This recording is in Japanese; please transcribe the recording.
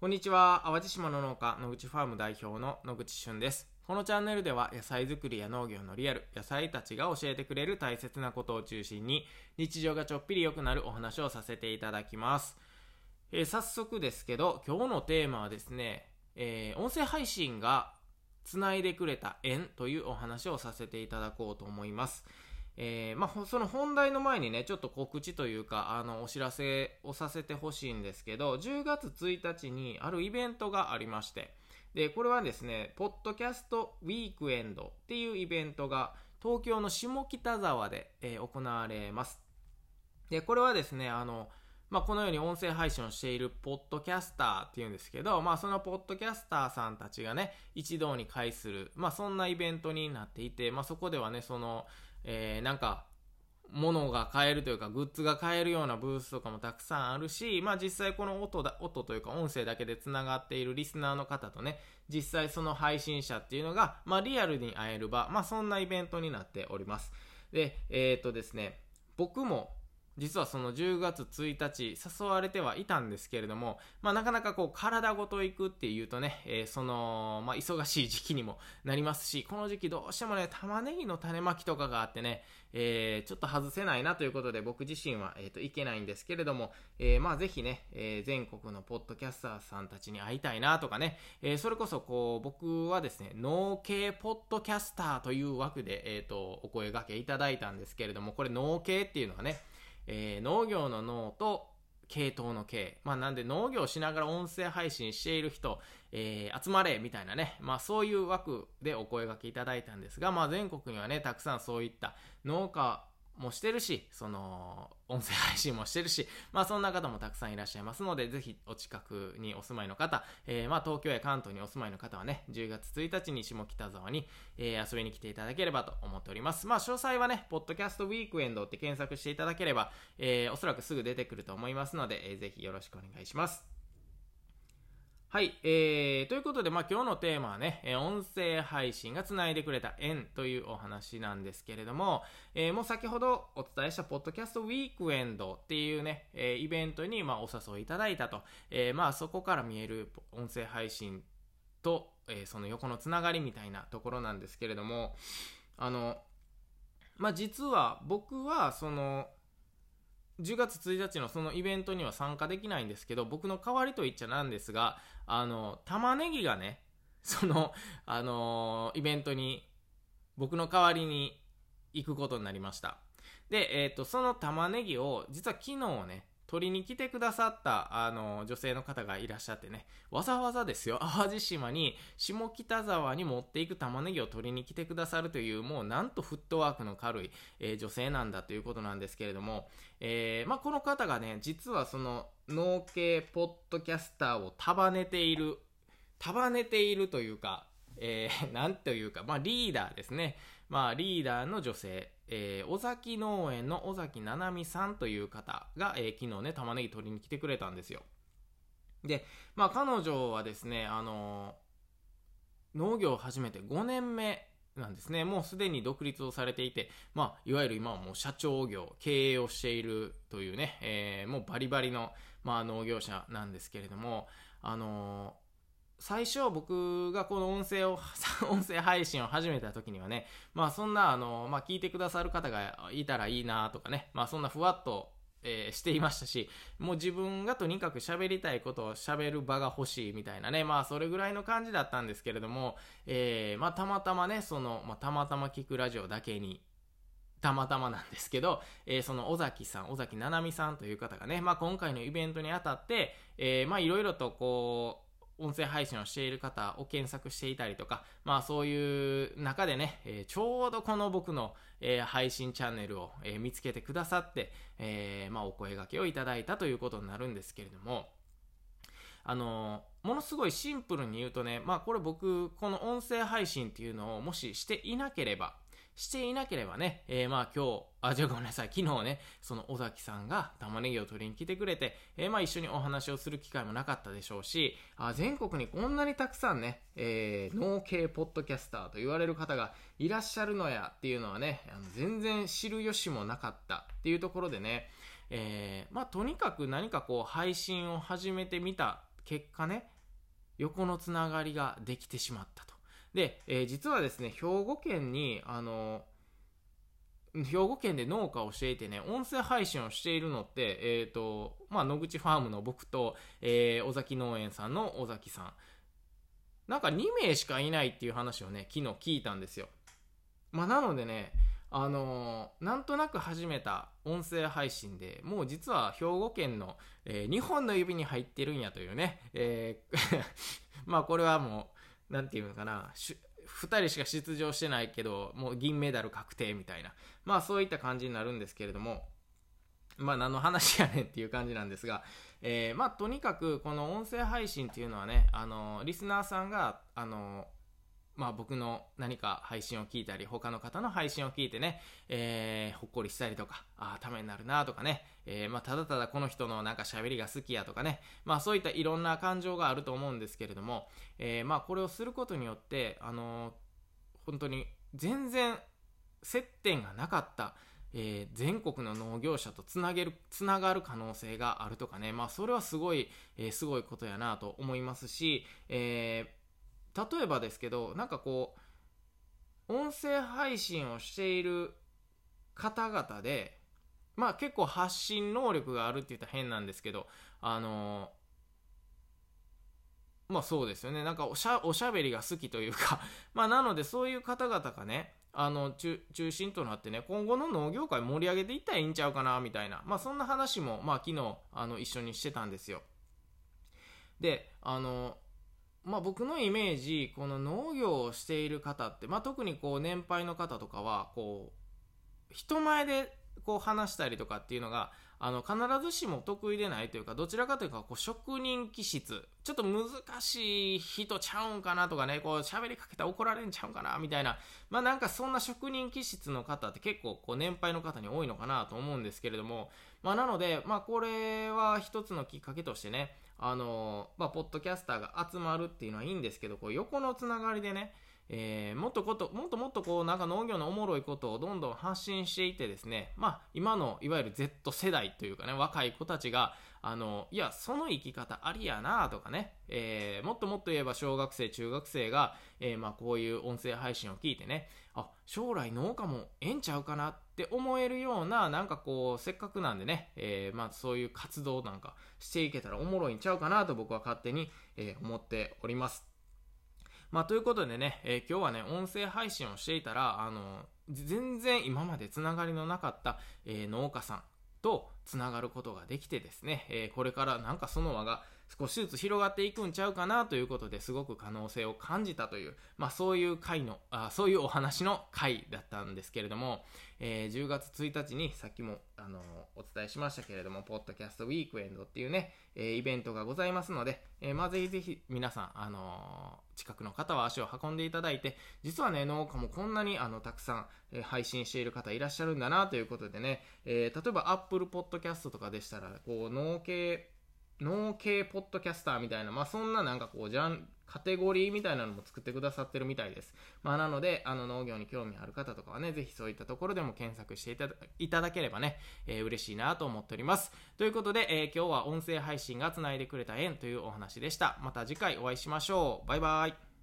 こんにちは。淡路島の農家、野口ファーム代表の野口俊です。このチャンネルでは野菜作りや農業のリアル、野菜たちが教えてくれる大切なことを中心に日常がちょっぴり良くなるお話をさせていただきます。えー、早速ですけど、今日のテーマはですね、えー、音声配信が繋いでくれた縁というお話をさせていただこうと思います。えー、まあ、その本題の前にね、ちょっと告知というか、あの、お知らせをさせてほしいんですけど、10月1日にあるイベントがありまして、で、これはですね、ポッドキャストウィークエンドっていうイベントが、東京の下北沢で、えー、行われます。で、これはですね、あの、まあ、このように音声配信をしているポッドキャスターっていうんですけど、まあ、そのポッドキャスターさんたちがね、一堂に会する、まあ、そんなイベントになっていて、まあ、そこではね、その、えー、なんか、物が買えるというか、グッズが買えるようなブースとかもたくさんあるし、まあ実際この音だ、音というか音声だけで繋がっているリスナーの方とね、実際その配信者っていうのが、まあリアルに会える場、まあそんなイベントになっております。で、えっ、とですね、僕も実はその10月1日誘われてはいたんですけれども、まあなかなかこう体ごと行くっていうとね、えー、その、まあ忙しい時期にもなりますし、この時期どうしてもね、玉ねぎの種まきとかがあってね、えー、ちょっと外せないなということで僕自身は、え、ー、と、いけないんですけれども、えー、まあぜひね、えー、全国のポッドキャスターさんたちに会いたいなとかね、えー、それこそこう、僕はですね、農系ポッドキャスターという枠で、え、ー、と、お声掛けいただいたんですけれども、これ農系っていうのはね、えー、農業の農と系統の系。まあなんで農業しながら音声配信している人、えー、集まれみたいなね。まあそういう枠でお声がけいただいたんですが、まあ全国にはね、たくさんそういった農家もしてるし、その、音声配信もしてるし、まあそんな方もたくさんいらっしゃいますので、ぜひお近くにお住まいの方、えー、まあ東京や関東にお住まいの方はね、10月1日に下北沢に、えー、遊びに来ていただければと思っております。まあ詳細はね、ポッドキャストウィークエンドって検索していただければ、えー、おそらくすぐ出てくると思いますので、えー、ぜひよろしくお願いします。はい、えー、ということで、まあ、今日のテーマはね、え音声配信が繋いでくれた縁というお話なんですけれども、えー、もう先ほどお伝えしたポッドキャストウィークエンドっていうね、えー、イベントに、まあ、お誘いいただいたと、えー、まあ、そこから見える音声配信と、えその横のつながりみたいなところなんですけれども、あの、まあ、実は僕は、その、10月1日のそのイベントには参加できないんですけど、僕の代わりと言っちゃなんですが、あの、玉ねぎがね、その、あのイベントに、僕の代わりに行くことになりました。で、えっ、ー、と、その玉ねぎを、実は昨日ね、取りに来てくださった、あの、女性の方がいらっしゃってね、わざわざですよ、淡路島に、下北沢に持っていく玉ねぎを取りに来てくださるという、もうなんとフットワークの軽い、えー、女性なんだということなんですけれども、えー、まあ、この方がね、実はその、農系ポッドキャスターを束ねている、束ねているというか、えー、なんというか、まあ、リーダーですね。まあ、リーダーの女性、えー、尾崎農園の尾崎七海さんという方が、えー、昨日ね、玉ねぎ取りに来てくれたんですよ。で、まあ、彼女はですね、あのー、農業を始めて5年目なんですね。もうすでに独立をされていて、まあ、いわゆる今はもう社長業、経営をしているというね、えー、もうバリバリの、まあ、農業者なんですけれども、あの最初僕がこの音声を、音声配信を始めた時にはね、まあそんなあの、まあ聞いてくださる方がいたらいいなとかね、まあそんなふわっと、えー、していましたし、もう自分がとにかく喋りたいことを喋る場が欲しいみたいなね、まあそれぐらいの感じだったんですけれども、えー、まあたまたまね、その、まあたまたま聞くラジオだけに、たまたまなんですけど、えー、その尾崎さん、尾崎七海さんという方がね、まあ今回のイベントにあたって、えー、まあいろいろとこう、音声配信をしている方を検索していたりとか、まあそういう中でね、えー、ちょうどこの僕の、えー、配信チャンネルを、えー、見つけてくださって、えまあお声掛けをいただいたということになるんですけれども、あのものすごいシンプルに言うとね、まあこれ僕、この音声配信っていうのをもししていなければ、していなければね、えー、まあ今日、あ、じゃあごめんなさい、昨日ね、その尾崎さんが玉ねぎを取りに来てくれて、えー、まあ一緒にお話をする機会もなかったでしょうし、あ全国にこんなにたくさんね、えー、農系ポッドキャスターと言われる方がいらっしゃるのやっていうのはね、あの全然知る由もなかったっていうところでね、えー、まあとにかく何かこう配信を始めてみた結果ね、横のつながりができてしまったと。で、えー、実はですね、兵庫県に、あの兵庫県で農家をしていてね、音声配信をしているのって、えっ、ー、と、まあ、野口ファームの僕と、えー、尾崎農園さんの尾崎さん。なんか2名しかいないっていう話をね、昨日聞いたんですよ。まあ、なのでね、あのー、なんとなく始めた音声配信で、もう実は兵庫県の、えー、2本の指に入ってるんやというね、えー まあこれはもう何、て言うのかな、2人しか出場してないけど、もう銀メダル確定みたいな、まあそういった感じになるんですけれども、まあ何の話やねんっていう感じなんですが、えー、まあとにかくこの音声配信っていうのはね、あのリスナーさんが、あのまあ僕の何か配信を聞いたり、他の方の配信を聞いてね、えー、ほっこりしたりとか、ああ、ためになるなとかね、えー、まあただただこの人のなんか喋りが好きやとかね、まあそういったいろんな感情があると思うんですけれども、えー、まあこれをすることによって、あのー、本当に全然接点がなかった、えー、全国の農業者とつなげる、つながる可能性があるとかね、まあそれはすごい、えー、すごいことやなと思いますし、えー例えばですけどなんかこう音声配信をしている方々でまあ結構発信能力があるって言ったら変なんですけどあのまあそうですよね。なんかおしゃおしゃべりが好きというか まあなのでそういう方々がねあの中心となってね今後の農業界盛り上げていったらいいんちゃうかなみたいなまあそんな話もまあ昨日あの一緒にしてたんですよ。であのまあ、僕のイメージこの農業をしている方って、まあ、特にこう年配の方とかはこう人前でこう話したりとかっていうのがあの必ずしも得意でないというかどちらかというとこう職人気質。ちょっと難しい人ちゃうんかなとかねこう喋りかけたら怒られんちゃうんかなみたいな。まあなんかそんな職人気質の方って結構こう年配の方に多いのかなと思うんですけれども。まあなのでまあこれは一つのきっかけとしてねあのまあ、ポッドキャスターが集まるっていうのはいいんですけど、こう横のつながりでね、えー、もっとこと、もっともっとこう、なんか農業のおもろいことをどんどん発信していってですね、まあ、今のいわゆる Z 世代というかね、若い子たちが、あの、いや、その生き方ありやなとかね、えー、もっともっと言えば小学生、中学生が、えー、まあ、こういう音声配信を聞いてね、あ、将来農家もええんちゃうかなって思えるような、なんかこう、せっかくなんでね、え、まあ、そういう活動なんかしていけたらおもろいんちゃうかなと僕は勝手に、え思っております。まあ、ということでね、えー、今日はね、音声配信をしていたら、あの、全然今までつながりのなかった、えー、農家さんとつながることができてですね、えー、これからなんかその輪が少しずつ広がっていくんちゃうかなということですごく可能性を感じたという、まあそういう回の、あそういうお話の回だったんですけれども、えー、10月1日にさっきも、あの、お伝えしましたけれども、ポッドキャストウィークエンドっていうね、えー、イベントがございますので、えー、まあぜひぜひ皆さん、あの近くの方は足を運んでいただいて、実はね、農家もこんなにあのたくさん、え配信している方いらっしゃるんだなということでね、え例えば Apple Podcast とかでしたら、こう、農系農系ポッドキャスターみたいな、まあそんななんかこう、じゃん、カテゴリーみたいなのも作ってくださってるみたいです。まあなので、あの農業に興味ある方とかはね、ぜひそういったところでも検索していただければね、えー、嬉しいなと思っております。ということで、えー、今日は音声配信が繋いでくれた縁というお話でした。また次回お会いしましょう。バイバイ。